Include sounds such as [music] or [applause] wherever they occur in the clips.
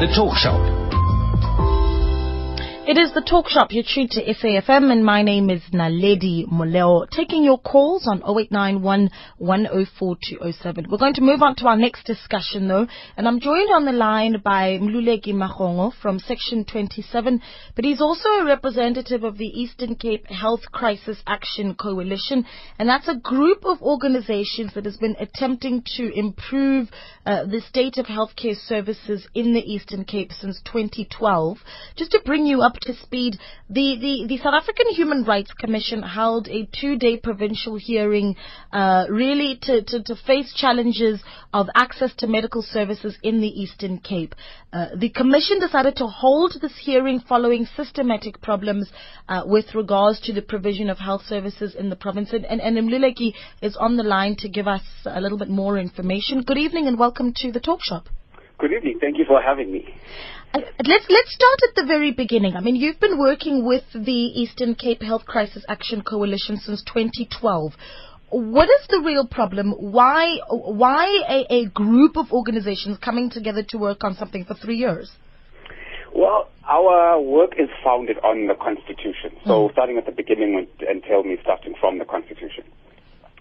The Talk show. It is the talk shop. You're tuned to SAFM, and my name is Naledi Moleo. Taking your calls on 0891 104 207. We're going to move on to our next discussion, though, and I'm joined on the line by Mluleki Magongo from Section 27, but he's also a representative of the Eastern Cape Health Crisis Action Coalition, and that's a group of organizations that has been attempting to improve uh, the state of healthcare services in the Eastern Cape since 2012. Just to bring you up to speed, the, the, the South African Human Rights Commission held a two-day provincial hearing uh, really to, to, to, face challenges of access to medical services in the Eastern Cape. Uh, the Commission decided to hold this hearing following systematic problems uh, with regards to the provision of health services in the province. And, and, and Mluleki is on the line to give us a little bit more information. Good evening and welcome to the Talk Shop. Good evening. Thank you for having me. Uh, let's let's start at the very beginning. I mean, you've been working with the Eastern Cape Health Crisis Action Coalition since 2012. What is the real problem? Why why a, a group of organizations coming together to work on something for three years? Well, our work is founded on the Constitution. So, mm. starting at the beginning and tell me starting from the Constitution.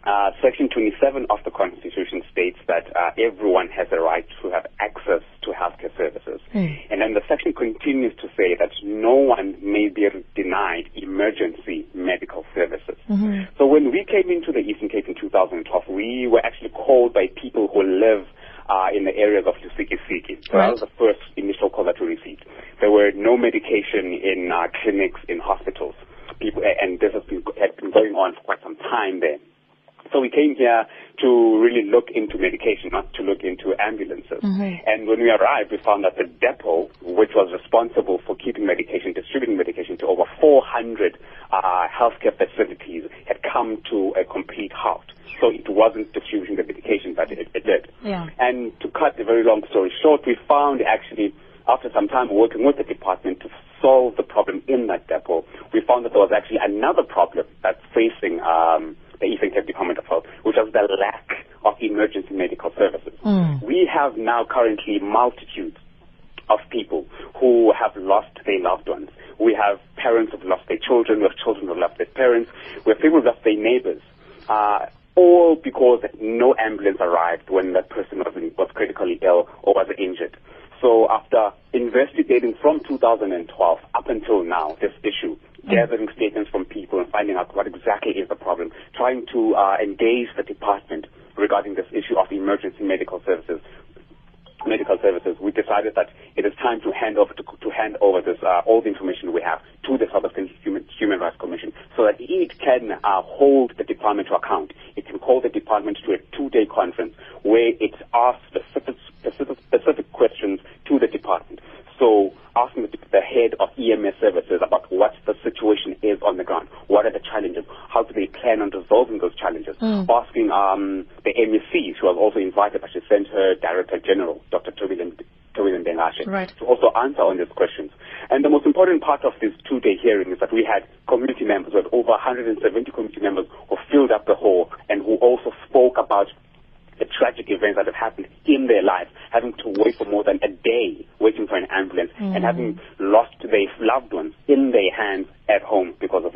Uh, Section 27 of the Constitution states that uh, everyone has a right to have access to healthcare services. Mm. And then the section continues to say that no one may be denied emergency medical services. Mm-hmm. So when we came into the Eastern Cape in 2012, we were actually called by people who live uh, in the areas of Lusikisiki. So right. that was the first initial call that we received. There were no medication in uh, clinics, in hospitals. People, and this has been, had been going on for quite some time there. So we came here to really look into medication, not to look into ambulances. Mm-hmm. And when we arrived, we found that the depot, which was responsible for keeping medication, distributing medication to over 400 uh, healthcare facilities, had come to a complete halt. So it wasn't distributing the medication, but it, it did. Yeah. And to cut a very long story short, we found actually after some time working with the department to solve the problem in that depot, we found that there was actually another problem that's facing um, the Eastern Cape Department of Health, which was the lack of emergency medical services. Mm. We have now currently multitudes of people who have lost their loved ones. We have parents who've lost their children, we have children who've lost their parents, we have people who've lost their neighbors. Uh, all because no ambulance arrived when that person was, was critically ill or was injured. So after investigating from 2012 up until now this issue, mm. gathering statements from people and finding out what exactly is the problem, trying to uh, engage the department regarding this issue of emergency medical services, medical services, we decided that it is time to hand over to, to hand over this uh, all the information we have to the South African Human, Human Rights Commission, so that it can uh, hold the department to account. It can call the department to a two-day conference where it asks specific, specific, specific questions to the department. So asking the, the head of EMS services about what the situation is on the ground, what are the challenges, how do they plan on resolving those challenges, mm. asking um, the MEC, who was also invited, but she sent her Director General, Dr. Tobilen Right. to also answer on these questions. And the most important part of this two-day hearing is that we had community members, we had over 170 community members who filled up the hall and who also spoke about the tragic events that have happened in their lives, having to wait for more than a day waiting for an ambulance mm. and having lost their loved ones in their hands at home because of.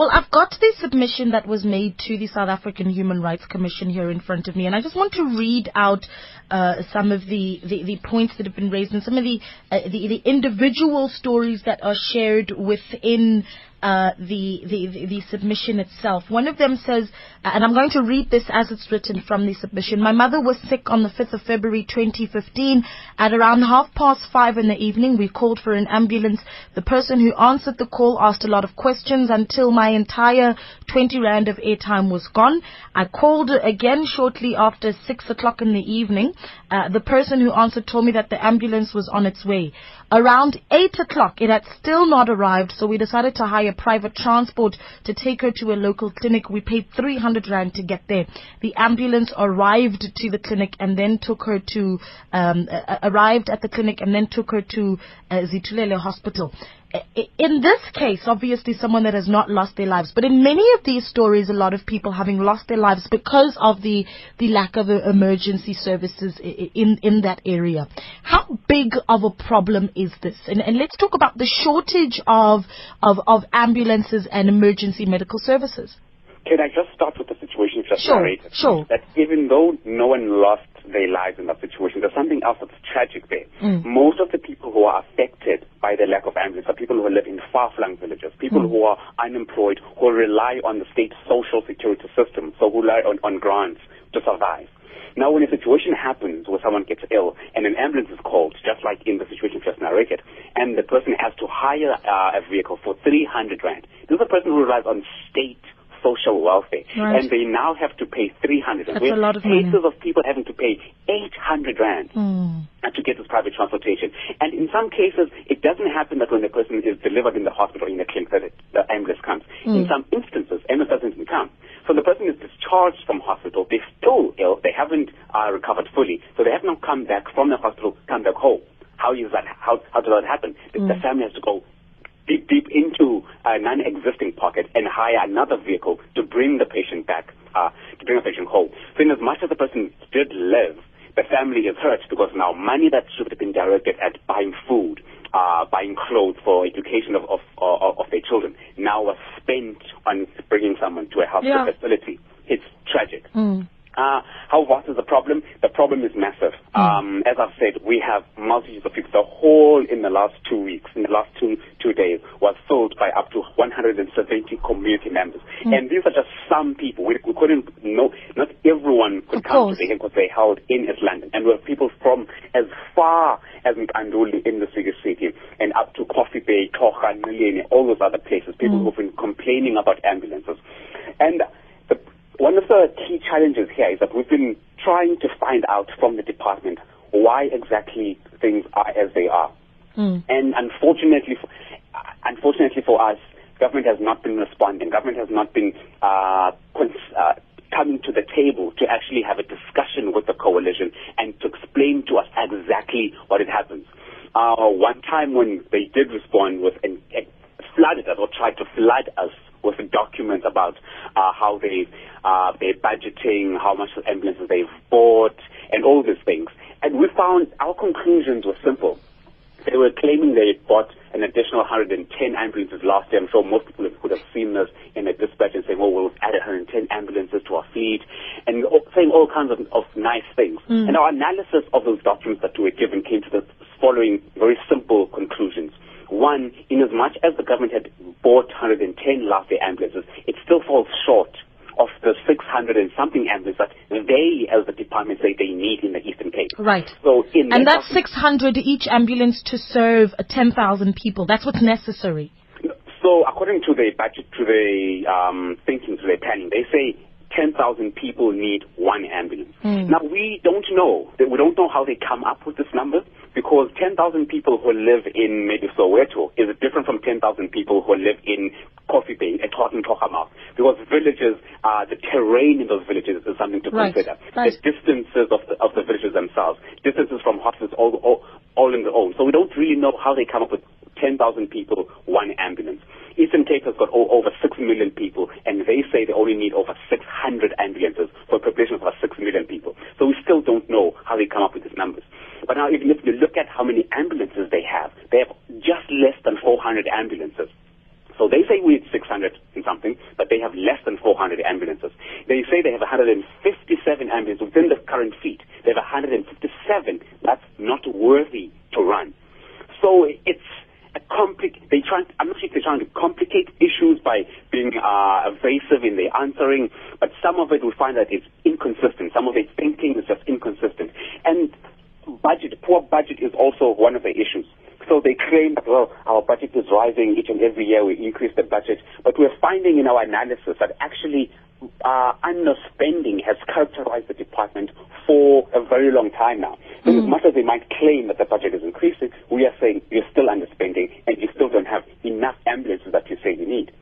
Well, I've got the submission that was made to the South African Human Rights Commission here in front of me, and I just want to read out uh, some of the, the, the, points that have been raised and some of the, uh, the, the individual stories that are shared within uh, the, the, the, submission itself. One of them says, and I'm going to read this as it's written from the submission. My mother was sick on the 5th of February 2015. At around half past five in the evening, we called for an ambulance. The person who answered the call asked a lot of questions until my entire 20 rand of airtime was gone. I called again shortly after 6 o'clock in the evening. Uh, the person who answered told me that the ambulance was on its way. Around 8 o'clock, it had still not arrived, so we decided to hire private transport to take her to a local clinic. We paid 300 rand to get there. The ambulance arrived to the clinic and then took her to, um, uh, arrived at the clinic and then took her to uh, Zithulele Hospital. In this case, obviously someone that has not lost their lives, but in many of these stories, a lot of people having lost their lives because of the, the lack of uh, emergency services in, in that area. How big of a problem is this? And, and let's talk about the shortage of, of, of ambulances and emergency medical services. Can I just start with the situation just sure, narrated? Sure. That even though no one lost their lives in that situation, there's something else that's tragic there. Mm. Most of the people who are affected by the lack of ambulance are people who live in far-flung villages, people mm. who are unemployed, who rely on the state social security system, so who rely on, on grants to survive. Now, when a situation happens where someone gets ill and an ambulance is called, just like in the situation just narrated, and the person has to hire uh, a vehicle for 300 rand, this is a person who relies on state social welfare. Right. And they now have to pay 300 That's we a lot of cases money. of people having to pay 800 rand Mm. to get this private transportation. And in some cases, it doesn't happen that when the person is delivered in the hospital in the clinic that it, the ambulance comes. In Mm. some instances, ambulance doesn't even come. So the person is discharged from hospital. They're still ill. They haven't uh, recovered fully. So they have not come back from the hospital, come back home. How is that? How, how does that happen? The- The Mm. family has to go deep, deep into a non-existing pocket and hire another vehicle to bring the patient back, uh, to bring the patient home. So in as much as the person did live, the family is hurt because now money that should have been directed at buying food, uh, buying clothes for education of, of, of, of their children, now was spent on bringing someone to a healthcare Yeah. facility. It's tragic. Mm. Uh, how vast is the problem? The problem is massive. Um, as I've said, we have multitudes of people. The whole in the last two weeks, in the last two two days, filled by up to 170 community members. And these are just some people. We, we couldn't know. Not everyone could Of come course. to the because they held in East London, and we have people from as far as Nqanduli in the city city, and up to Coffee Bay, Tocha, Nilini, all those other places. People who've been complaining about ambulances, and the one of the key challenges here is that we've been trying to find out from the department why exactly things are as they are. Mm. And unfortunately, for, unfortunately for us, government has not been responding. Government has not been uh, uh, coming to the table to actually have a discussion with the coalition and to explain to us exactly what it happens. Uh, one time when they did respond with and uh, flooded us or tried to flood us with documents about uh, how they uh, they're budgeting, how much ambulances they've bought, and all these things. And we found our conclusions were simple. They were claiming they had bought an additional 110 ambulances last year. I'm sure most people would have seen this in a dispatch and saying, oh, we'll add 110 ambulances to our fleet, and all, saying all kinds of, of nice things. Mm. And our analysis of those documents that we were given came to the following very simple conclusions. One, in as much as the government had bought 110 last year ambulances, it still falls short of the 600 and something ambulances that they, as the department, say they need in the Eastern Cape. Right. So in And that's 600 each ambulance to serve uh, 10,000 people. That's what's necessary. So according to the budget, to the um, thinking, to the planning, they say 10,000 people need one ambulance. Now we don't know. We don't know how they come up with this number because 10,000 people who live in maybe Soweto is different from 10,000 people who live in Coffee Bay, at. Because villages, uh, the terrain in those villages is something to Right, consider. right. The distances of the, of the villages themselves, distances from hospitals, all, all, all in their own. So we don't really know how they come up with 10,000 people, one ambulance. Eastern Cape has got over 6 million people, and they say they only need over 600 ambulances for a population of about 6 million people. So we still don't know how they come up with these numbers. But now, even if you look at how many ambulances they have, they have just less than 400 ambulances. So they say we need 600 and something, but they have less than 400 ambulances. They say they have 157 ambulances within the current fleet. They have 157 that's not worthy to run. So it's a compli- they try. I'm not sure if they're trying to complicate issues by being uh, evasive in their answering, but some of it we find that it's inconsistent. Some of their thinking is just inconsistent, and budget, poor budget is also one of the issues. So they claim that, well, our budget is rising each and every year, we increase the budget. But we're finding in our analysis that actually uh, underspending has characterized the department for a very long time now. So as much as they might claim that the budget is increasing, we are saying you're still underspending and you still don't have enough ambulances that you say you need.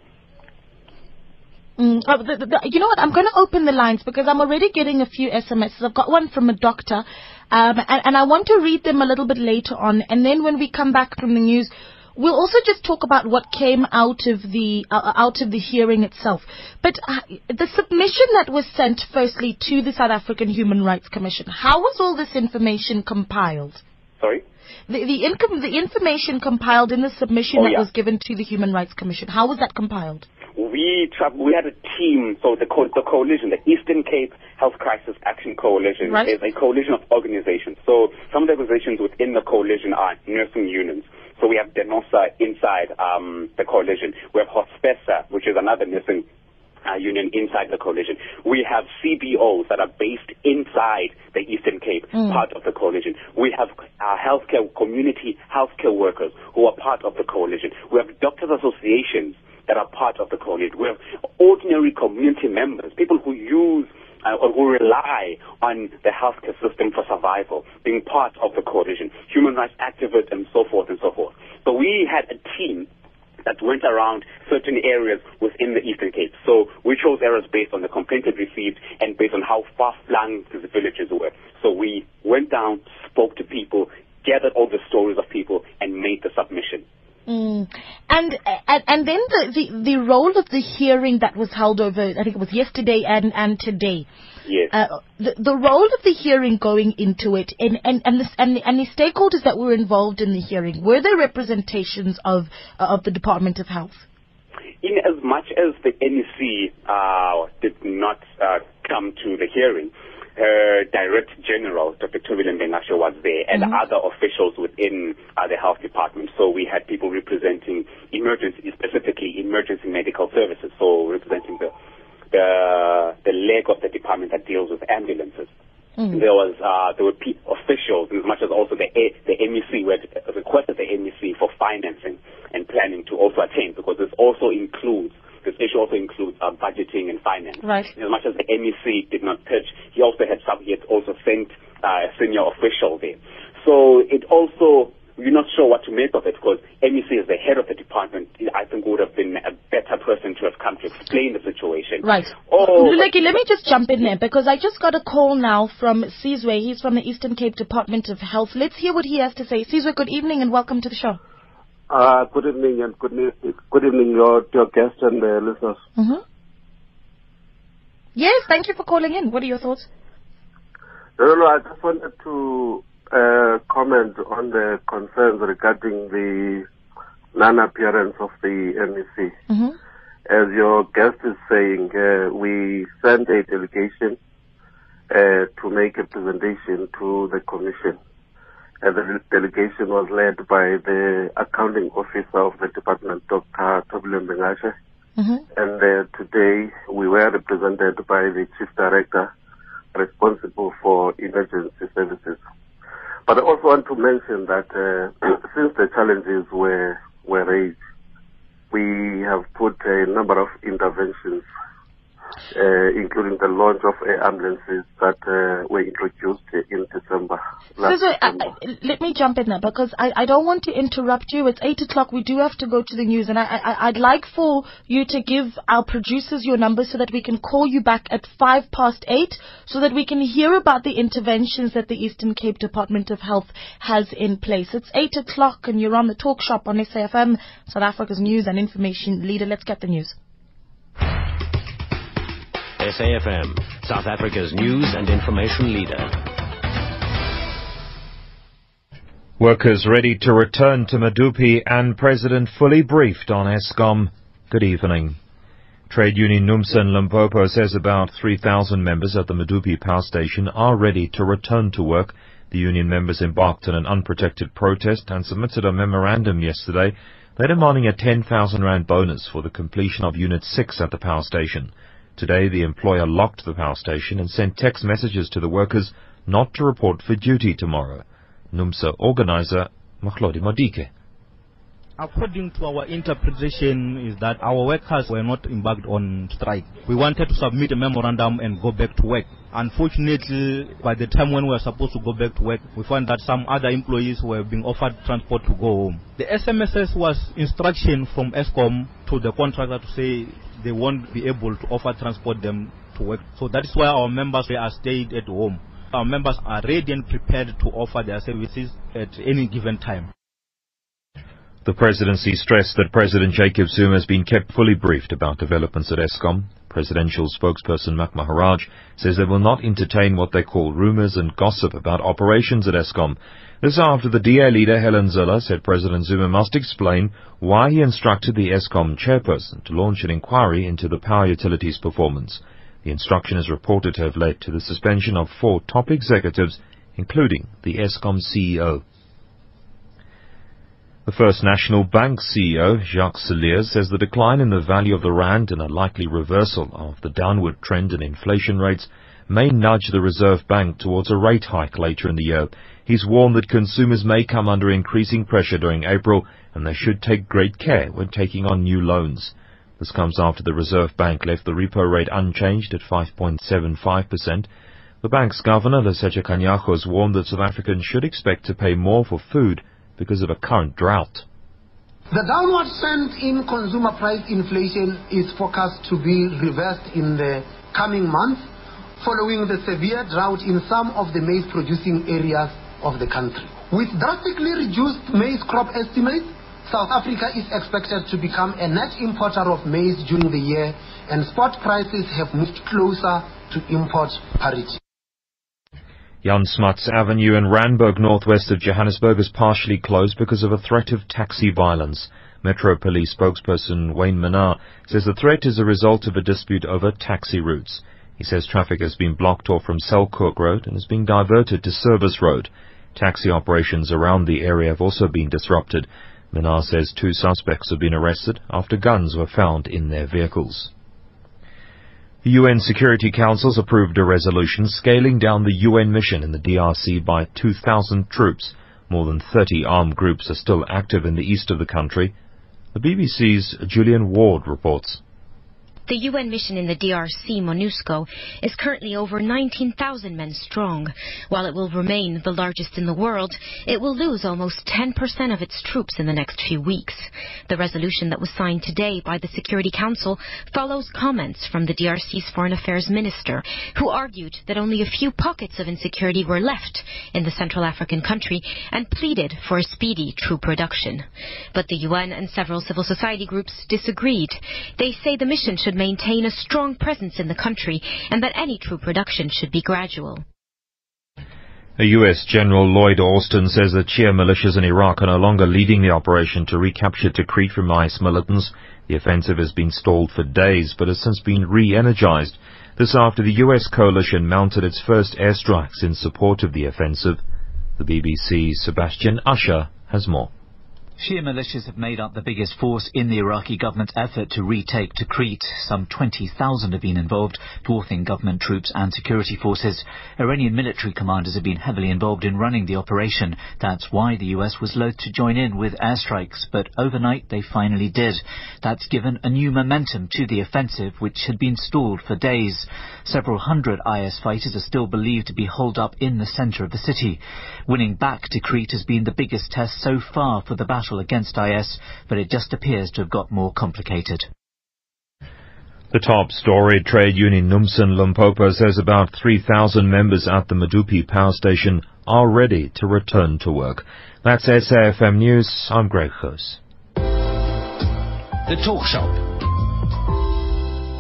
Mm, uh, the, the, you know what? I'm going to open the lines because I'm already getting a few SMSs. I've got one from a doctor, um, and, and I want to read them a little bit later on. And then when we come back from the news, We'll also just talk about what came out of the uh, out of the hearing itself. But uh, the submission that was sent firstly to the South African Human Rights Commission, how was all this information compiled? Sorry? The the, income, the information compiled in the submission Oh, that yeah. was given to the Human Rights Commission, how was that compiled? We tra- we had a team, so the co- the coalition, the Eastern Cape Health Crisis Action Coalition, Right. is a coalition of organizations. So some of the organizations within the coalition are nursing unions. So we have Denosa inside um, the coalition. We have Hospersa, which is another nursing union inside the coalition. We have CBOs that are based inside the Eastern Cape, part of the coalition. We have uh, healthcare, community healthcare workers who are part of the coalition. We have doctors' associations that are part of the coalition. We have ordinary community members, people who use uh, or who rely on the healthcare system for survival, being part of the coalition, human rights activists, and so forth and so forth. So we had a team that went around certain areas within the Eastern Cape. So we chose areas based on the complaints it received and based on how far-flung these villages were. So we went down, spoke to people, gathered all the stories of people, and made the submission. Mm. And, and and then the, the, the role of the hearing that was held over, I think it was yesterday and, and today. Yes. Uh, the, the role of the hearing going into it and, and, and, the, and, the, and the stakeholders that were involved in the hearing, were there representations of, uh, of the Department of Health? in as much as the MEC uh, did not uh, come to the hearing, her Director General, Dr. Tobile Mbengashe, was there, and other officials within uh, the health department. So we had people representing emergency, specifically emergency medical services, so representing the the the leg of the department that deals with ambulances. There was uh, there were pe- officials, as much as also the A- the MEC had requested the MEC for financing and planning to also attend, because this also includes this issue also includes uh, budgeting and finance. Right. As much as the MEC did not pitch, he also had some. He had also sent uh, a senior official there. So it also we're not sure what to make of it because MEC is the head of the department. I think would have been a better person to have come to explain the situation. Right. Oh, Luleki, let me just jump in there because I just got a call now from Sizwe. He's from the Eastern Cape Department of Health. Let's hear what he has to say. Sizwe, good evening and welcome to the show. Uh, good evening and good, ne- good evening your, to your guests and the listeners. Mm-hmm. Yes, thank you for calling in. What are your thoughts? No, no, I just wanted to uh, comment on the concerns regarding the non-appearance of the MEC. Mm-hmm. As your guest is saying, uh, we sent a delegation uh, to make a presentation to the commission. And the delegation was led by the accounting officer of the department, Dr. Tobile Mbengashe. Mm-hmm. And uh, today we were represented by the chief director responsible for emergency services. But I also want to mention that uh, [clears throat] since the challenges were were raised, we have put a number of interventions, uh, including the launch of uh, ambulances that uh, were introduced in December. last I, December. I, let me jump in there because I, I don't want to interrupt you. It's 8 o'clock. We do have to go to the news. And I, I, I'd like for you to give our producers your number so that we can call you back at 5 past 8 so that we can hear about the interventions that the Eastern Cape Department of Health has in place. It's 8 o'clock and you're on the talk shop on SAFM, South Africa's news and information leader. Let's get the news. SAFM, South Africa's news and information leader. Workers ready to return to Medupi and President fully briefed on Eskom. Good evening. Trade Union NUMSA in Limpopo says about 3,000 members at the Medupi power station are ready to return to work. The union members embarked on an unprotected protest and submitted a memorandum yesterday. They're demanding a 10,000 rand bonus for the completion of Unit 6 at the power station. Today, the employer locked the power station and sent text messages to the workers not to report for duty tomorrow. NUMSA organizer Mahlodi Madike. According to our interpretation is that our workers were not embarked on strike. We wanted to submit a memorandum and go back to work. Unfortunately, by the time when we were supposed to go back to work, we found that some other employees were being offered transport to go home. The SMSS was instruction from Eskom to the contractor to say they won't be able to offer transport them to work. So that is why our members are stayed at home. Our members are ready and prepared to offer their services at any given time. The presidency stressed that President Jacob Zuma has been kept fully briefed about developments at Eskom. Presidential spokesperson Mac Maharaj says they will not entertain what they call rumors and gossip about operations at Eskom. This after the DA leader Helen Zille said President Zuma must explain why he instructed the Eskom chairperson to launch an inquiry into the power utilities performance. The instruction is reported to have led to the suspension of four top executives, including the Eskom CEO. The First National Bank CEO, Jacques Celliers, says the decline in the value of the rand and a likely reversal of the downward trend in inflation rates may nudge the Reserve Bank towards a rate hike later in the year. He's warned that consumers may come under increasing pressure during April and they should take great care when taking on new loans. This comes after the Reserve Bank left the repo rate unchanged at 5.75%. The bank's governor, Lesetja Kganyago, has warned that South Africans should expect to pay more for food because of a current drought. The downward trend in consumer price inflation is forecast to be reversed in the coming months following the severe drought in some of the maize producing areas of the country. With drastically reduced maize crop estimates, South Africa is expected to become a net importer of maize during the year and spot prices have moved closer to import parity. Jan Smuts Avenue in Randburg, northwest of Johannesburg, is partially closed because of a threat of taxi violence. Metro Police spokesperson Wayne Minnaar says the threat is a result of a dispute over taxi routes. He says traffic has been blocked off from Selkirk Road and is being diverted to Service Road. Taxi operations around the area have also been disrupted. Minnaar says two suspects have been arrested after guns were found in their vehicles. The UN Security Council has approved a resolution scaling down the UN mission in the DRC by 2,000 troops. More than 30 armed groups are still active in the east of the country. The BBC's Julian Ward reports. The UN mission in the DRC, MONUSCO, is currently over 19,000 men strong. While it will remain the largest in the world, it will lose almost 10% of its troops in the next few weeks. The resolution that was signed today by the Security Council follows comments from the DRC's Foreign Affairs Minister, who argued that only a few pockets of insecurity were left in the Central African country and pleaded for a speedy troop reduction. But the UN and several civil society groups disagreed. They say the mission should maintain a strong presence in the country and that any troop reduction should be gradual. A U.S. General Lloyd Austin says that Shia militias in Iraq are no longer leading the operation to recapture Tikrit from IS militants. The offensive has been stalled for days, but has since been re-energized. This after the U.S. coalition mounted its first airstrikes in support of the offensive. The BBC's Sebastian Usher has more. Shia militias have made up the biggest force in the Iraqi government's effort to retake Tikrit. Some 20,000 have been involved, dwarfing government troops and security forces. Iranian military commanders have been heavily involved in running the operation. That's why the US was loath to join in with airstrikes, but overnight they finally did. That's given a new momentum to the offensive, which had been stalled for days. Several hundred IS fighters are still believed to be holed up in the center of the city. Winning back Tikrit has been the biggest test so far for the battle battle against IS, but it just appears to have got more complicated. The top story, trade union NUMSA Limpopo says about 3,000 members at the Medupi power station are ready to return to work. That's SAFM News. I'm Greg Hus. The Talk Shop.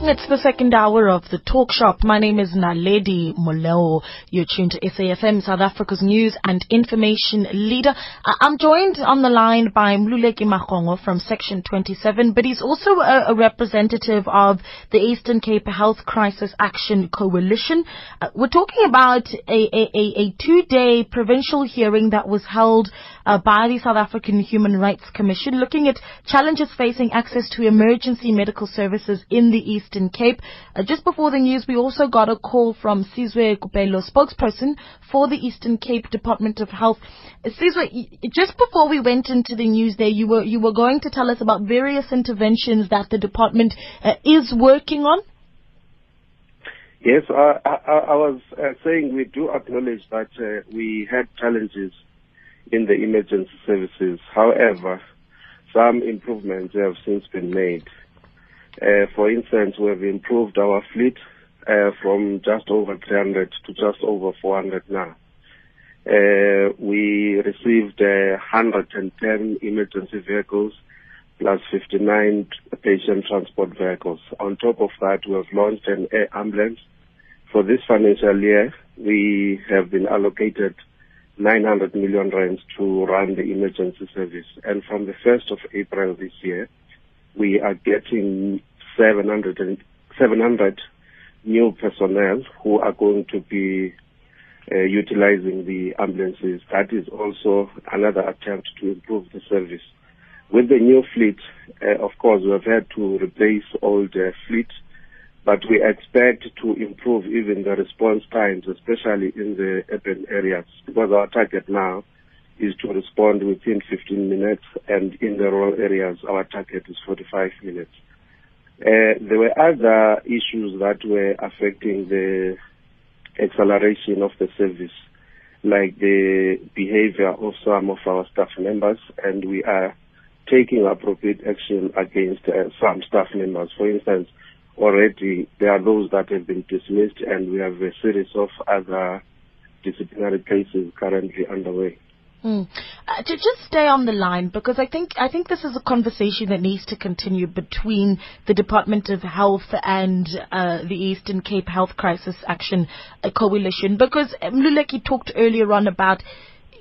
It's the second hour of the talk shop. My name is Naledi Moleo. You're tuned to SAFM, South Africa's news and information leader. I'm joined on the line by Mluleki Magongo from Section 27, but he's also a, a representative of the Eastern Cape Health Crisis Action Coalition. Uh, we're talking about a, a, a two-day provincial hearing that was held uh, by the South African Human Rights Commission looking at challenges facing access to emergency medical services in the Eastern Cape. Uh, just before the news, we also got a call from Sizwe Kupelo, spokesperson for the Eastern Cape Department of Health. Uh, Sizwe, just before we went into the news there, you were, you were going to tell us about various interventions that the department uh, is working on. Yes, uh, I, I, was uh, saying we do acknowledge that uh, we had challenges in the emergency services. However, some improvements have since been made. Uh, for instance, we have improved our fleet uh, from just over 300 to just over 400 now. uh, we received uh, 110 emergency vehicles plus 59 patient transport vehicles. On top of that, we have launched an air ambulance. For this financial year, we have been allocated 900 million rands to run the emergency service. And from the 1st of April this year, we are getting 700, and, 700 new personnel who are going to be uh, utilizing the ambulances. That is also another attempt to improve the service. With the new fleet, uh, of course, we have had to replace old uh, fleet, but we expect to improve even the response times, especially in the urban areas, because our target now is to respond within 15 minutes, and in the rural areas, our target is 45 minutes. Uh, there were other issues that were affecting the acceleration of the service, like the behavior of some of our staff members, and we are taking appropriate action against uh, some staff members. For instance, already there are those that have been dismissed, and we have a series of other disciplinary cases currently underway. Mm. Uh, to just stay on the line because I think I think this is a conversation that needs to continue between the Department of Health and uh, the Eastern Cape Health Crisis Action Coalition because Mluleki talked earlier on about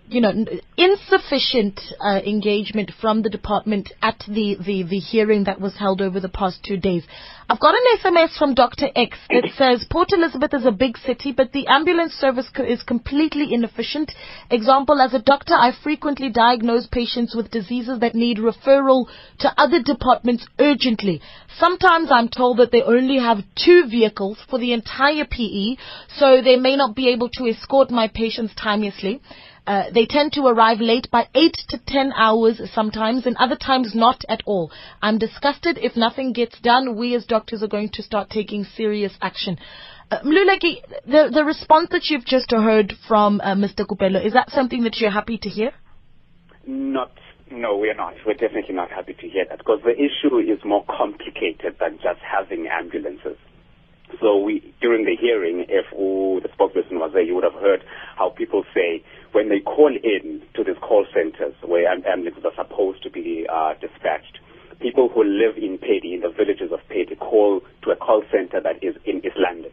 you know, insufficient uh, engagement from the department at the, the, the hearing that was held over the past two days. I've got an SMS from Dr. X that [coughs] says Port Elizabeth is a big city, but the ambulance service co- is completely inefficient. Example, as a doctor, I frequently diagnose patients with diseases that need referral to other departments urgently. Sometimes I'm told that they only have two vehicles for the entire PE, so they may not be able to escort my patients timeously. Uh, they tend to arrive late by 8 to 10 hours sometimes, and other times not at all. I'm disgusted. If nothing gets done, we as doctors are going to start taking serious action. Uh, Mluleki, the, the response that you've just heard from uh, Mr. Kupelo, is that something that you're happy to hear? Not, no, we're not. We're definitely not happy to hear that because the issue is more complicated than just having ambulances. So we, during the hearing, if ooh, the spokesperson was there, you would have heard how people say when they call in to these call centers where ambulances are supposed to be uh, dispatched, people who live in Peddie, in the villages of Peddie, call to a call center that is in East London.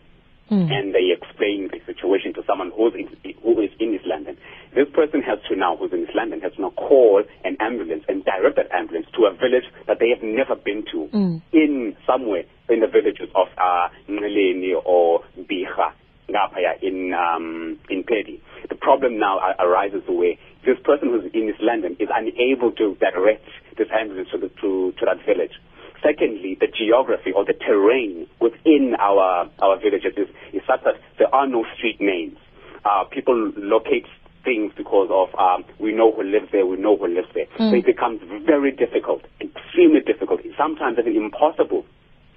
Mm. And they explain the situation to someone who's in, who is in East London. This person has to now, who's in East London, has to now call an ambulance and direct that ambulance to a village that they have never been to mm. in somewhere in the villages of uh, Ngeleni or Biha, Ngapaya in, um, in Peddie. The problem now arises where this person who's in East London is unable to direct this ambulance to, the, to, to that village. Secondly, the geography or the terrain within our, our villages is, is such that there are no street names. Uh, people locate things because of um, we know who lives there, we know who lives there. Mm. So it becomes very difficult, extremely difficult, sometimes even impossible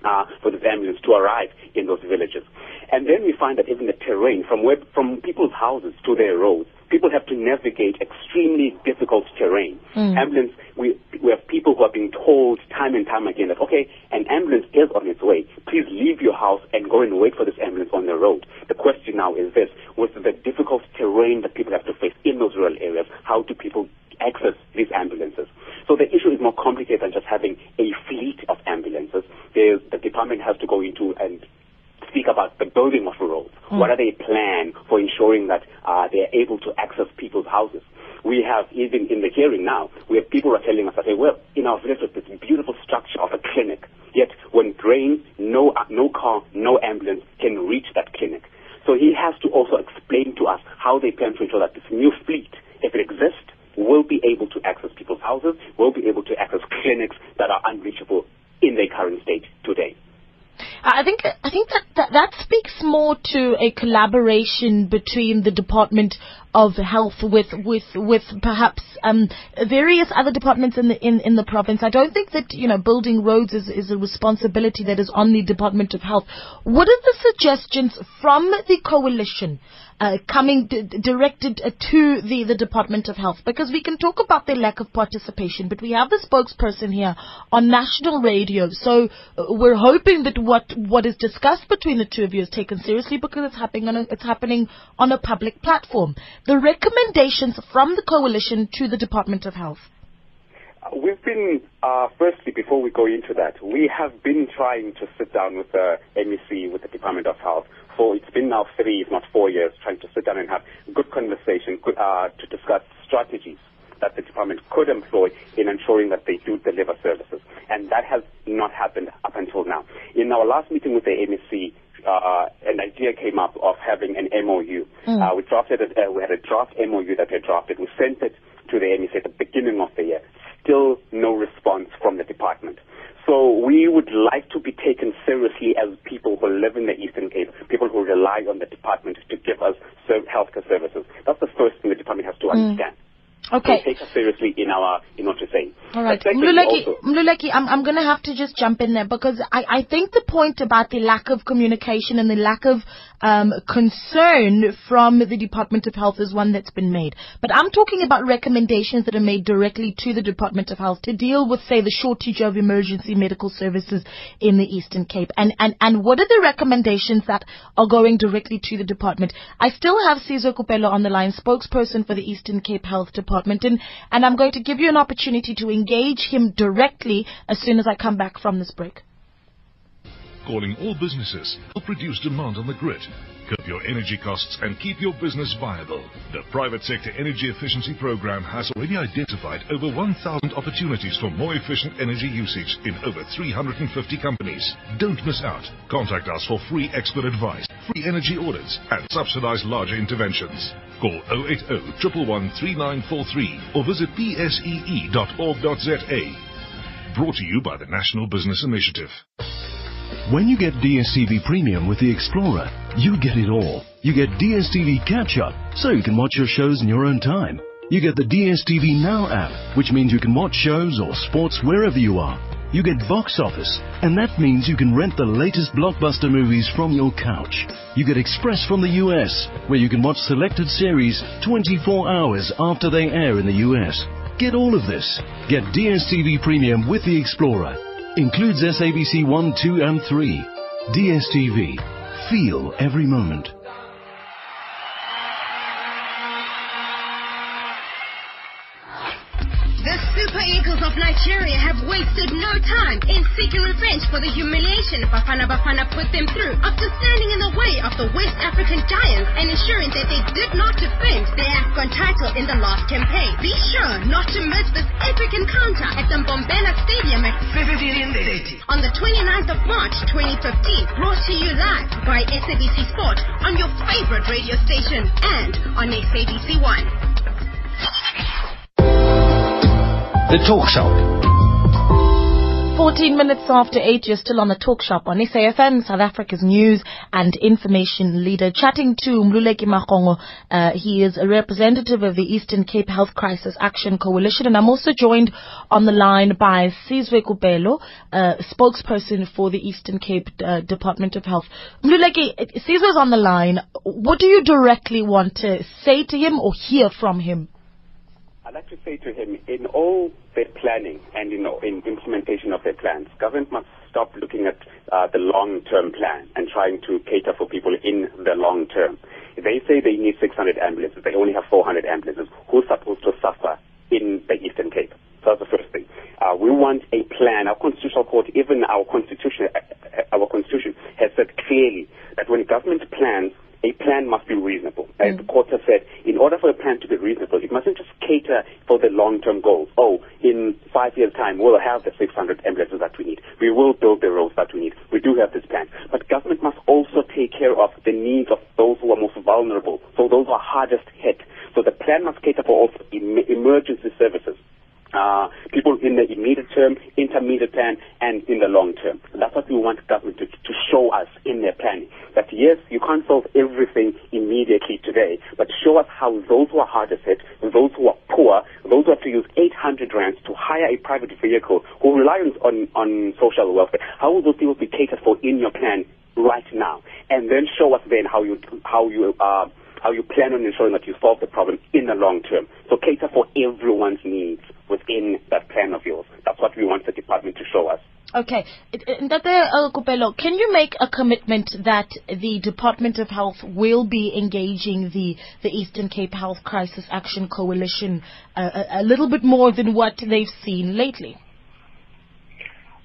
uh, for the ambulance to arrive in those villages. And then we find that even the terrain, from where, from people's houses to their roads, people have to navigate extremely difficult terrain. Mm. Ambulance, we, we have people who are being told time and time again that, okay, an ambulance is on its way. Please leave your house and go and wait for this ambulance on the road. The question now is this, with the difficult terrain that people have to face in those rural areas, how do people access these ambulances? So the issue is more complicated than just having a fleet of ambulances. There's, the department has to go into and speak about the building of roads. Mm. What are they plan for ensuring that uh, they are able to access people's houses? We have, even in the hearing now, we have people are telling us that, hey, well, in our village, there's this beautiful structure of a clinic. Yet, when rain, no, uh, no car, no ambulance can reach that clinic. So he has to also explain to us how they plan to ensure that this new fleet, if it exists, will be able to access people's houses, will be able to access clinics that are unreachable in their current state. I think I think that, that that speaks more to a collaboration between the Department of Health with with with perhaps um, various other departments in the in, in the province. I don't think that you know building roads is, is a responsibility that is on the Department of Health. What are the suggestions from the coalition uh, coming d- directed uh, to the, the Department of Health? Because we can talk about their lack of participation, but we have the spokesperson here on national radio. So uh, we're hoping that what, what is discussed between the two of you is taken seriously because it's happening on a, it's happening on a public platform. The recommendations from the coalition to the Department of Health. We've been, uh, firstly, before we go into that, we have been trying to sit down with the MEC, with the Department of Health, for it's been now three, if not four years, trying to sit down and have good conversation good, uh, to discuss strategies that the department could employ in ensuring that they do deliver services. And that has not happened up until now. In our last meeting with the MEC, uh, an idea came up of having an MOU. Mm. Uh, we drafted it, uh, we had a draft MOU that we drafted. We sent it to the MEC at the beginning of the year. Still no response from the department. So we would like to be taken seriously as people who live in the Eastern Cape, people who rely on the department to give us healthcare services. That's the first thing the department has to hmm. understand. Okay. Take us seriously in our in what we're saying. All right, Mluleki, Mluleki, I'm, I'm going to have to just jump in there because I, I think the point about the lack of communication and the lack of um, concern from the Department of Health is one that's been made. But I'm talking about recommendations that are made directly to the Department of Health to deal with, say, the shortage of emergency medical services in the Eastern Cape. And, and, and what are the recommendations that are going directly to the department? I still have Sizwe Kupelo on the line, spokesperson for the Eastern Cape Health Department, and, I'm going to give you an opportunity to engage him directly as soon as I come back from this break. calling all businesses help reduce demand on the grid, cut your energy costs and keep your business viable. The private sector energy efficiency program has already identified over 1,000 opportunities for more efficient energy usage in over 350 companies. Don't miss out. Contact us for free expert advice, free energy audits and subsidized larger interventions. Call 080 111 3943 or visit psee.org.za. Brought to you by the National Business Initiative. When you get DSTV Premium with the Explorer, you get it all. You get DSTV Catch Up, so you can watch your shows in your own time. You get the DSTV Now app, which means you can watch shows or sports wherever you are. You get Box Office, and that means you can rent the latest blockbuster movies from your couch. You get Express from the US, where you can watch selected series 24 hours after they air in the US. Get all of this. Get DSTV Premium with the Explorer. Includes SABC 1, 2, and 3. DSTV. Feel every moment. Nigeria have wasted no time in seeking revenge for the humiliation Bafana Bafana put them through after standing in the way of the West African Giants and ensuring that they did not defend their AFCON title in the last campaign. Be sure not to miss this epic encounter at the Mbombela Stadium at on the 29th of March 2015. Brought to you live by SABC Sport on your favorite radio station and on SABC One. The Talk Shop. 14 minutes after 8, you're still on the talk shop on SAFM, South Africa's news and information leader. Chatting to Mluleki Makongo. Uh, he is a representative of the Eastern Cape Health Crisis Action Coalition. And I'm also joined on the line by Sizwe Kupelo, uh, spokesperson for the Eastern Cape uh, Department of Health. Mluleki, Sizwe's on the line. What do you directly want to say to him or hear from him? I'd like to say to him, in all their planning and in, implementation of their plans, government must stop looking at uh, the long-term plan and trying to cater for people in the long term. If they say they need 600 ambulances, they only have 400 ambulances. Who's supposed to suffer in the Eastern Cape? So that's the first thing. Uh, we want a plan. Our constitutional court, even our constitution, uh, our constitution has said clearly that when government plans, a plan must be reasonable. As the court has said, in order for a plan to be reasonable, it mustn't just cater for the long-term goals. Oh, in five years' time, we'll have the 600 ambulances that we need. We will build the roads that we need. We do have this plan. But government must also take care of the needs of those who are most vulnerable, so those who are hardest hit. So the plan must cater for also em- emergency services. Uh, people in the immediate term, intermediate term, and in the long term. And that's what we want government to, to show us in their planning. That yes, you can't solve everything immediately today, but show us how those who are hardest hit, those who are poor, those who have to use 800 rands to hire a private vehicle, who rely on, on, on social welfare, how will those people be catered for in your plan right now? And then show us then how you, how you, uh, how you plan on ensuring that you solve the problem in the long term. So cater for everyone's needs within that plan of yours. That's what we want the department to show us. Okay. Ntate uh, Kupelo, can you make a commitment that the Department of Health will be engaging the, the Eastern Cape Health Crisis Action Coalition uh, a, a little bit more than what they've seen lately?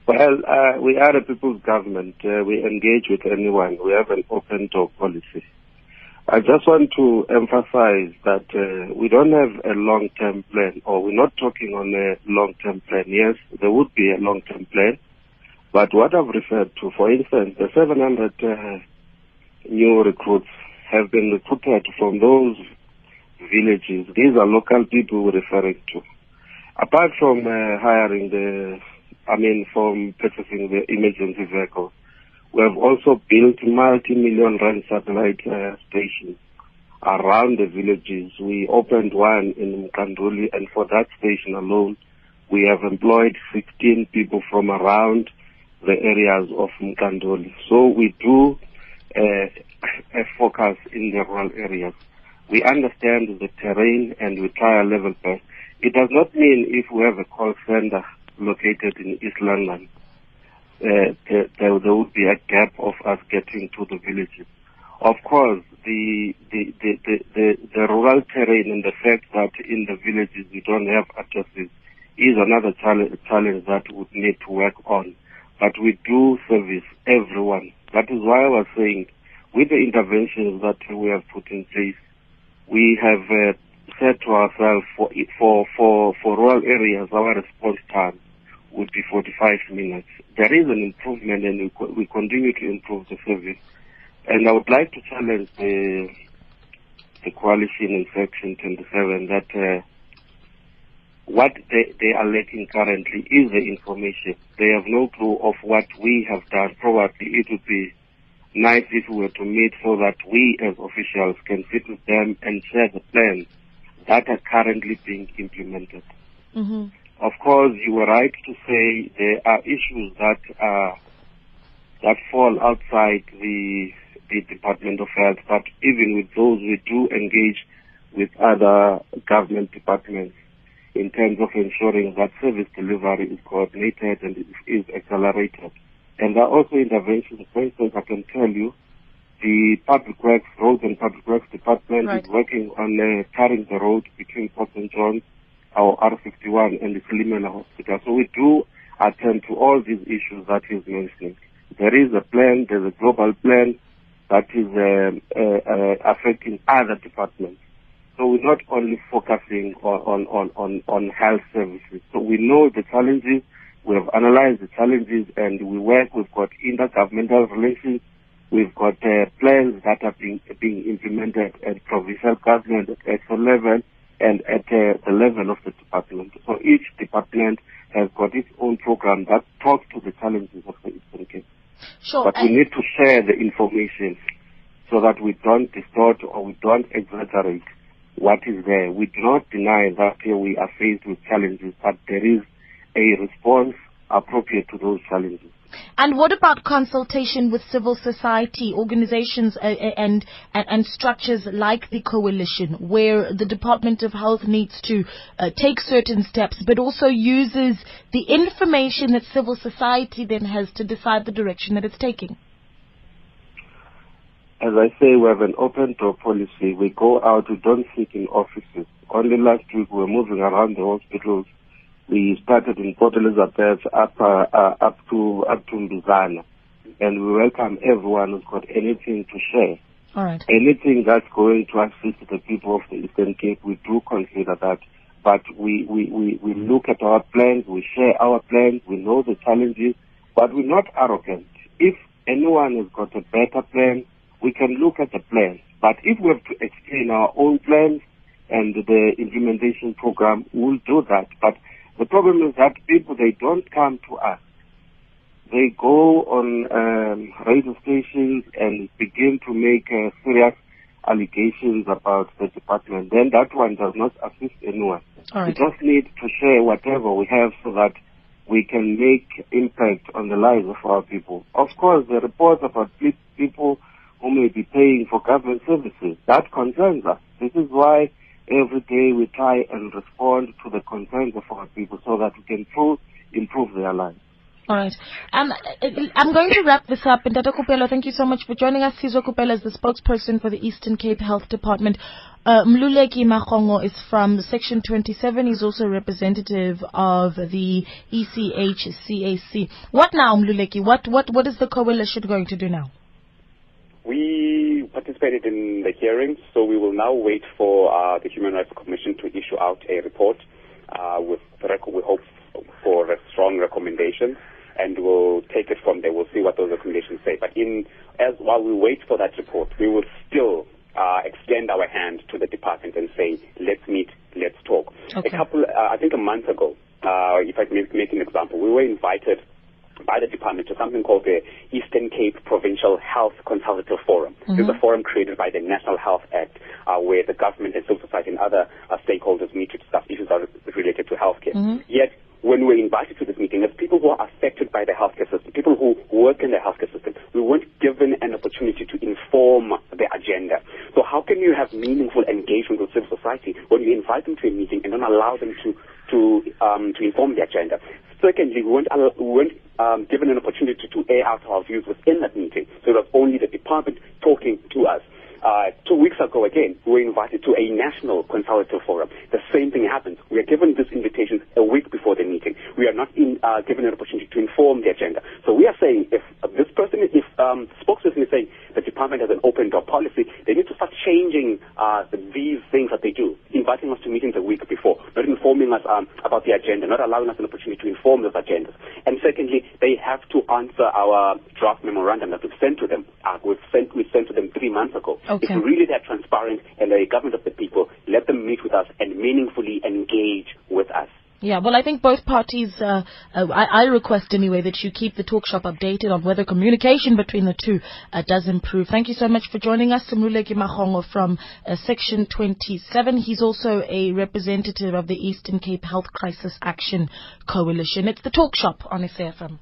Well, uh, we are a people's government. Uh, we engage with anyone. We have an open door policy. I just want to emphasize that uh, we don't have a long-term plan, or we're not talking on a long-term plan. Yes, there would be a long-term plan, but what I've referred to, for instance, the 700 uh, new recruits have been recruited from those villages. These are local people we're referring to. Apart from uh, hiring the, I mean, from purchasing the emergency vehicles, we have also built multi-million rand satellite uh, stations around the villages. We opened one in Nqanduli, and for that station alone, we have employed 16 people from around the areas of Nqanduli. So we do uh, a focus in the rural areas. We understand the terrain and we try a level best. It does not mean if we have a call center located in East London, uh, there, there, would be a gap of us getting to the villages. Of course, the, the, the, the, the, the rural terrain and the fact that in the villages we don't have addresses is another challenge, challenge that we need to work on. But we do service everyone. That is why I was saying, with the interventions that we have put in place, we have uh, said to ourselves for, for, for, for rural areas, our response time would be 45 minutes. There is an improvement and we, we continue to improve the service. And I would like to challenge the, the coalition in section 27 that uh, what they, they are lacking currently is the information. They have no clue of what we have done. Probably it would be nice if we were to meet so that we as officials can sit with them and share the plans that are currently being implemented. Mm-hmm. Of course, you were right to say there are issues that are that fall outside the the Department of Health, but even with those, we do engage with other government departments in terms of ensuring that service delivery is coordinated and is accelerated. And there are also interventions. For instance, I can tell you the Public Works, Roads and Public Works Department Right. is working on uh, tarring the road between Port St. John's, our R51, and the Silimela Hospital. So we do attend to all these issues that he's mentioning. There is a plan, there's a global plan that is um, uh, uh, affecting other departments. So we're not only focusing on, on, on, on health services. So we know the challenges, we have analyzed the challenges and we work, we've got intergovernmental relations, we've got uh, plans that are being, being implemented at provincial government, at actual level, and at uh, the level of the department. So each department has got its own program that talks to the challenges of the Eastern Cape. Sure. But we need to share the information so that we don't distort or we don't exaggerate what is there. We do not deny that uh, we are faced with challenges, but there is a response appropriate to those challenges. And what about consultation with civil society organizations uh, uh, and, and and structures like the coalition, where the Department of Health needs to uh, take certain steps, but also uses the information that civil society then has to decide the direction that it's taking? As I say, we have an open door policy. We go out, we don't sit in offices. Only last week we were moving around the hospitals. We started in Port Elizabeth up, uh, uh, up to, up to Mbizana. And we welcome everyone who's got anything to share. All right. Anything that's going to assist the people of the Eastern Cape, we do consider that. But we, we, we, we look at our plans, we share our plans, we know the challenges, but we're not arrogant. If anyone has got a better plan, we can look at the plan. But if we have to explain our own plans and the implementation program, we'll do that. But the problem is that people, they don't come to us. They go on um, radio stations and begin to make uh, serious allegations about the department. Then that one does not assist anyone. All We just need to share whatever we have so that we can make impact on the lives of our people. Of course, the reports about pe- people who may be paying for government services. That concerns us. This is why every day we try and respond to the concerns of our people so that we can improve, improve their lives. All right. Um, I'm going to wrap this up. And Tata Kupelo, thank you so much for joining us. Sizwe Kupelo is the spokesperson for the Eastern Cape Health Department. Uh, Mluleki Makhongo is from Section 27. He's also a representative of the ECHCAC. What now, Mluleki? What, what, what is the coalition going to do now? We participated in the hearings, so we will now wait for uh, the Human Rights Commission to issue out a report uh, with, we hope, for a strong recommendations and we'll take it from there. We'll see what those recommendations say. But in as while we wait for that report, we will still uh, extend our hand to the department and say, let's meet, let's talk. Okay. A couple, uh, I think a month ago, uh, if I can make, make an example, we were invited by the department to something called the Eastern Cape Provincial Health Consultative Forum. Mhm. It's a forum created by the National Health Act, uh, where the government and civil society and other uh, stakeholders meet to discuss issues that are related to healthcare. Mhm. Yet, when we were invited to this meeting, as people who are affected by the healthcare system, people who work in the healthcare system, we weren't given an opportunity to inform the agenda. So how can you have meaningful engagement with civil society when you invite them to a meeting and don't allow them to to um, to inform the agenda? Secondly, we weren't, we weren't um, given an opportunity to air out our views within that meeting. So it was only the department talking to us. Uh, two weeks ago, again, we were invited to a national consultative forum. The same thing happens. We are given this invitation a week before the meeting. We are not in, uh, given an opportunity to inform the agenda. So we are saying if uh, this person, if um, spokesperson is saying the department has an open door policy, they need to start changing uh, these things that they do, inviting us to meetings a week before, not informing us um, about the agenda, not allowing us an opportunity to inform those agendas. And secondly, they have to answer our draft memorandum that we've sent to them. Uh, we've sent we sent to them three months ago. Okay. If really they're transparent and they're a government of the people, let them meet with us and meaningfully engage with us. Yeah, well, I think both parties, uh, uh, I, I request anyway that you keep the talk shop updated on whether communication between the two uh, does improve. Thank you so much for joining us, Simuleki Mahongo from uh, Section 27. He's also a representative of the Eastern Cape Health Crisis Action Coalition. It's the talk shop on SAFM.